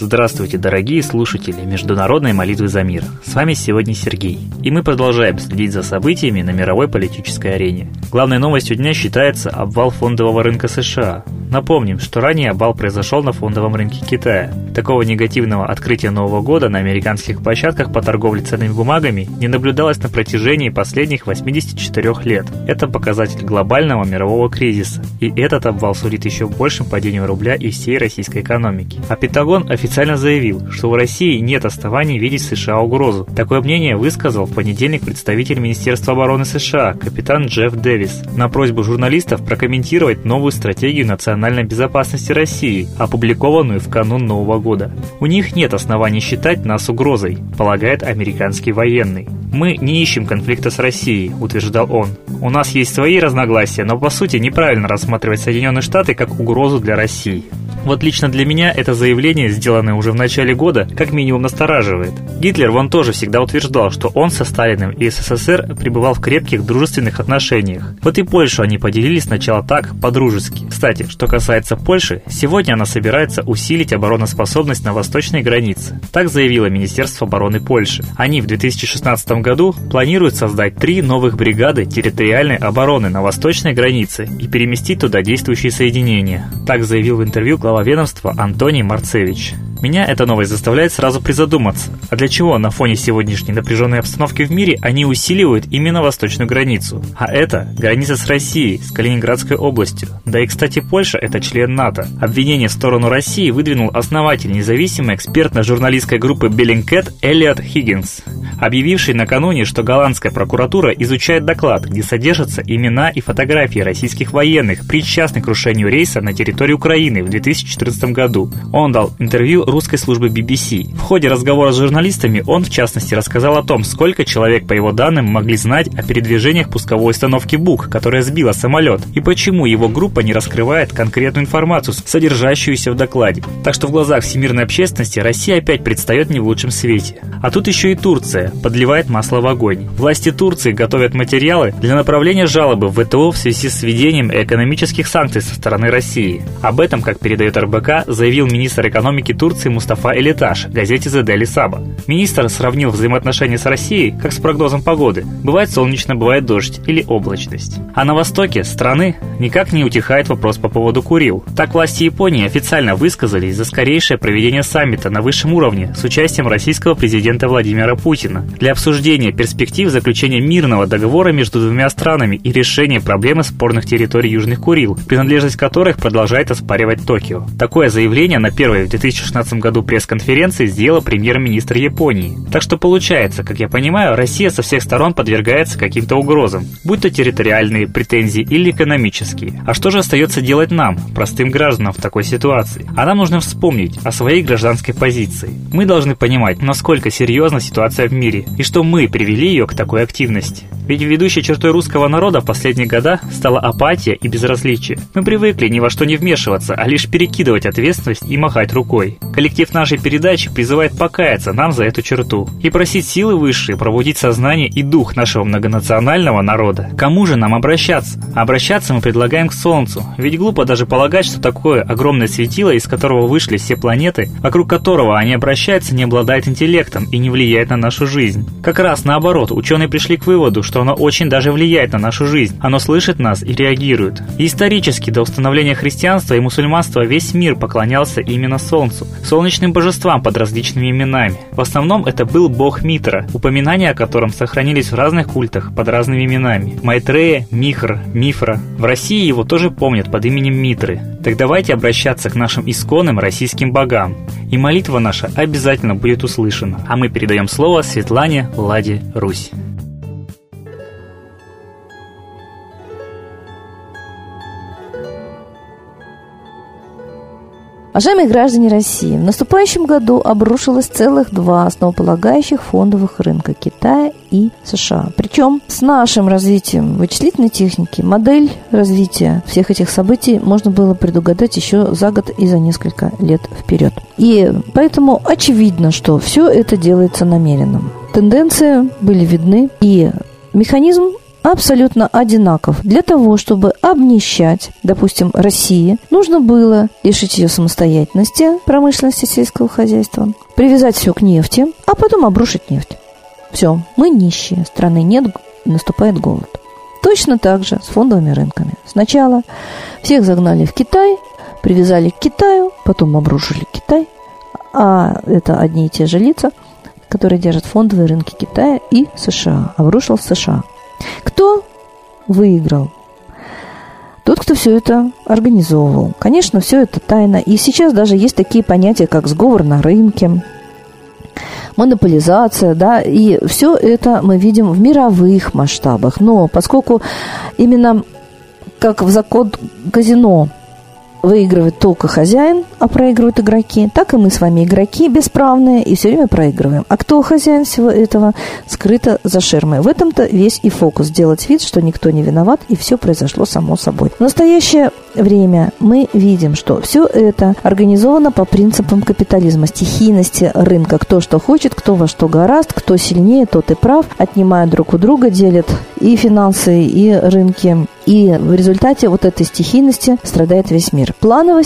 Здравствуйте, дорогие слушатели Международной молитвы за мир. С вами сегодня Сергей. И мы продолжаем следить за событиями на мировой политической арене. Главной новостью дня считается обвал фондового рынка США. Напомним, что ранее обвал произошел на фондовом рынке Китая. Такого негативного открытия Нового года на американских площадках по торговле ценными бумагами не наблюдалось на протяжении последних 84 лет. Это показатель глобального мирового кризиса. И этот обвал сулит еще большим падению рубля и всей российской экономики. А Пентагон официально заявил, что у России нет оснований видеть США угрозу. Такое мнение высказал в понедельник представитель Министерства обороны США, капитан Джефф Дэвис, на просьбу журналистов прокомментировать новую стратегию национальной национальной безопасности России, опубликованную в канун Нового года. У них нет оснований считать нас угрозой, полагает американский военный. «Мы не ищем конфликта с Россией», – утверждал он. «У нас есть свои разногласия, но по сути неправильно рассматривать Соединенные Штаты как угрозу для России». Вот лично для меня это заявление, сделанное уже в начале года, как минимум настораживает. Гитлер вон тоже всегда утверждал, что он со Сталиным и СССР пребывал в крепких дружественных отношениях. Вот и Польшу они поделили сначала так, по-дружески. Кстати, что касается Польши, сегодня она собирается усилить обороноспособность на восточной границе. Так заявило Министерство обороны Польши. Они в 2016 году планируют создать три новых бригады территориальной обороны на восточной границе и переместить туда действующие соединения. Так заявил в интервью глава ведомства Антоний Марцевич. Меня эта новость заставляет сразу призадуматься, а для чего на фоне сегодняшней напряженной обстановки в мире они усиливают именно восточную границу? А это граница с Россией, с Калининградской областью. Да и, кстати, Польша – это член НАТО. Обвинение в сторону России выдвинул основатель независимой экспертно-журналистской группы Bellingcat Элliот Хиггинс, объявивший накануне, что голландская прокуратура изучает доклад, где содержатся имена и фотографии российских военных, причастных к крушению рейса на территории Украины в 2014 году. Он дал интервью русской службы BBC. В ходе разговора с журналистами он, в частности, рассказал о том, сколько человек, по его данным, могли знать о передвижениях пусковой установки БУК, которая сбила самолет, и почему его группа не раскрывает конкретную информацию, содержащуюся в докладе. Так что в глазах всемирной общественности Россия опять предстает не в лучшем свете. А тут еще и Турция подливает масло в огонь. Власти Турции готовят материалы для направления жалобы в ВТО в связи с введением экономических санкций со стороны России. Об этом, как передает РБК, заявил министр экономики Турции Мустафа Элиташ газете The Daily Saba. Министр сравнил взаимоотношения с Россией как с прогнозом погоды. Бывает солнечно, бывает дождь или облачность. А на востоке страны никак не утихает вопрос по поводу Курил. Так власти Японии официально высказались за скорейшее проведение саммита на высшем уровне с участием российского президента Владимира Путина для обсуждения перспектив заключения мирного договора между двумя странами и решения проблемы спорных территорий Южных Курил, принадлежность которых продолжает оспаривать Токио. Такое заявление на первой в 2016 2015 году пресс-конференции сделал премьер-министр Японии. Так что получается, как я понимаю, Россия со всех сторон подвергается каким-то угрозам, будь то территориальные претензии или экономические. А что же остается делать нам, простым гражданам в такой ситуации? А нам нужно вспомнить о своей гражданской позиции. Мы должны понимать, насколько серьезна ситуация в мире и что мы привели ее к такой активности. Ведь ведущей чертой русского народа в последние года стала апатия и безразличие. Мы привыкли ни во что не вмешиваться, а лишь перекидывать ответственность и махать рукой. Коллектив нашей передачи призывает покаяться нам за эту черту и просить силы высшие пробудить сознание и дух нашего многонационального народа. Кому же нам обращаться? Обращаться мы предлагаем к Солнцу, ведь глупо даже полагать, что такое огромное светило, из которого вышли все планеты, вокруг которого они обращаются, не обладает интеллектом и не влияет на нашу жизнь. Как раз наоборот, ученые пришли к выводу, что оно очень даже влияет на нашу жизнь. Оно слышит нас и реагирует. Исторически до установления христианства и мусульманства весь мир поклонялся именно Солнцу, солнечным божествам под различными именами. В основном это был бог Митра, упоминания о котором сохранились в разных культах под разными именами. Майтрея, Михр, Мифра. В России его тоже помнят под именем Митры. Так давайте обращаться к нашим исконным российским богам. И молитва наша обязательно будет услышана. А мы передаем слово Светлане Ладе Русь. Уважаемые граждане России, в наступающем году обрушилось целых два основополагающих фондовых рынка Китая и США. Причем с нашим развитием вычислительной техники модель развития всех этих событий можно было предугадать еще за год и за несколько лет вперед. И поэтому очевидно, что все это делается намеренным. Тенденции были видны, и механизм абсолютно одинаков. Для того, чтобы обнищать, допустим, России, нужно было лишить ее самостоятельности, промышленности сельского хозяйства, привязать все к нефти, а потом обрушить нефть. Все, мы нищие, страны нет, наступает голод. Точно так же с фондовыми рынками. Сначала всех загнали в Китай, привязали к Китаю, потом обрушили Китай, а это одни и те же лица, которые держат фондовые рынки Китая и США. Обрушил США. Кто выиграл? Тот, кто все это организовывал. Конечно, все это тайна. И сейчас даже есть такие понятия, как сговор на рынке, монополизация, да, и все это мы видим в мировых масштабах. Но поскольку именно как в закон казино выигрывает только хозяин, а проигрывают игроки, так и мы с вами игроки бесправные и все время проигрываем. А кто хозяин всего этого, скрыто за ширмой. В этом-то весь и фокус. Сделать вид, что никто не виноват и все произошло само собой. В настоящее время мы видим, что все это организовано по принципам капитализма, стихийности рынка. Кто что хочет, кто во что гораст, кто сильнее, тот и прав. Отнимают друг у друга, делят и финансы, и рынки. И в результате вот этой стихийности страдает весь мир.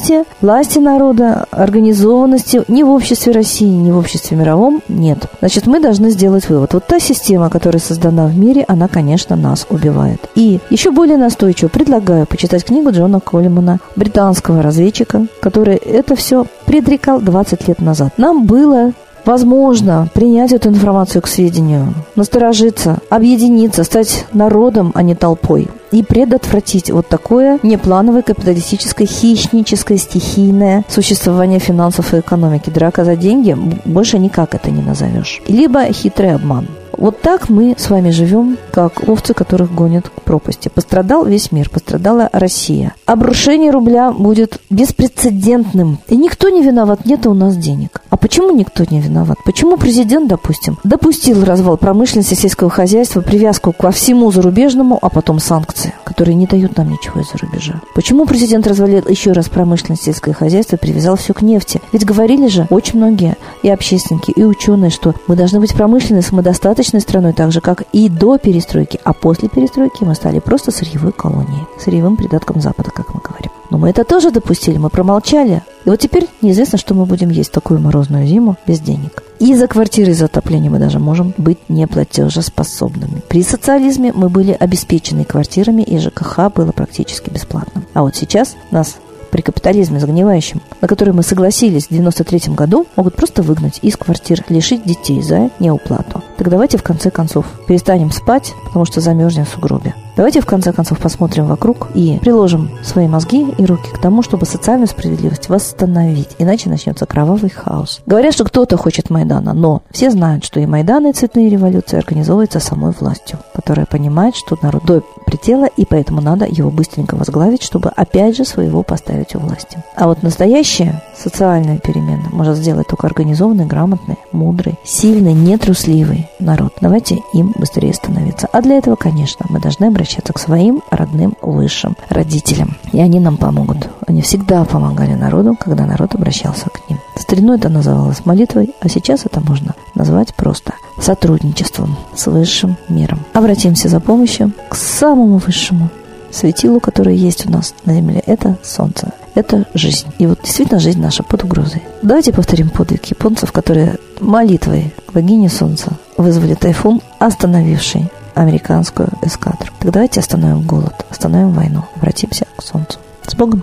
Плановости, власти народа, организованности ни в обществе России, ни в обществе мировом нет. Значит, мы должны сделать вывод. Вот та система, которая создана в мире, она, конечно, нас убивает. И еще более настойчиво предлагаю почитать книгу Джона Коллимана, британского разведчика, который это все предрекал 20 лет назад. Нам было Возможно, принять эту информацию к сведению, насторожиться, объединиться, стать народом, а не толпой и предотвратить вот такое неплановое капиталистическое, хищническое, стихийное существование финансов и экономики. Драка за деньги больше никак это не назовешь. Либо хитрый обман. Вот так мы с вами живем, как овцы, которых гонят к пропасти. Пострадал весь мир, пострадала Россия. Обрушение рубля будет беспрецедентным. И никто не виноват, нет у нас денег. А почему никто не виноват? Почему президент, допустим, допустил развал промышленности сельского хозяйства, привязку ко всему зарубежному, а потом санкции, которые не дают нам ничего из-за рубежа? Почему президент развалил еще раз промышленность сельское хозяйство, привязал все к нефти? Ведь говорили же очень многие и общественники, и ученые, что мы должны быть промышленной, самодостаточной, страной, так же, как и до перестройки. А после перестройки мы стали просто сырьевой колонией, сырьевым придатком Запада, как мы говорим. Но мы это тоже допустили, мы промолчали. И вот теперь неизвестно, что мы будем есть такую морозную зиму без денег. И за квартиры, за отопление мы даже можем быть неплатежеспособными. При социализме мы были обеспечены квартирами, и ЖКХ было практически бесплатным. А вот сейчас нас при капитализме загнивающем, на который мы согласились в 93 году, могут просто выгнать из квартир, лишить детей за неуплату. Так давайте в конце концов перестанем спать, потому что замерзнем в сугробе. Давайте в конце концов посмотрим вокруг и приложим свои мозги и руки к тому, чтобы социальную справедливость восстановить, иначе начнется кровавый хаос. Говорят, что кто-то хочет Майдана, но все знают, что и Майданы, и цветные революции организовываются самой властью, которая понимает, что народ до предела, и поэтому надо его быстренько возглавить, чтобы опять же своего поставить у власти. А вот настоящая социальная перемена может сделать только организованный, грамотный, мудрый, сильный, нетрусливый народ. Давайте им быстрее становиться. А для этого, конечно, мы должны обращаться к своим родным высшим родителям. И они нам помогут. Они всегда помогали народу, когда народ обращался к ним. Старину это называлось молитвой, а сейчас это можно назвать просто сотрудничеством с высшим миром. Обратимся за помощью к самому высшему светилу, которое есть у нас на Земле. Это Солнце. Это жизнь. И вот действительно жизнь наша под угрозой. Давайте повторим подвиг японцев, которые молитвой к богине Солнца вызвали тайфун, остановивший американскую эскадру. Так давайте остановим голод, остановим войну, обратимся к Солнцу. С Богом!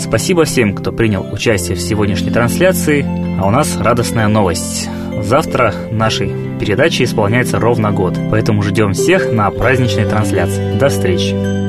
Спасибо всем, кто принял участие в сегодняшней трансляции. А у нас радостная новость. Завтра нашей передаче исполняется ровно год, поэтому ждем всех на праздничной трансляции. До встречи!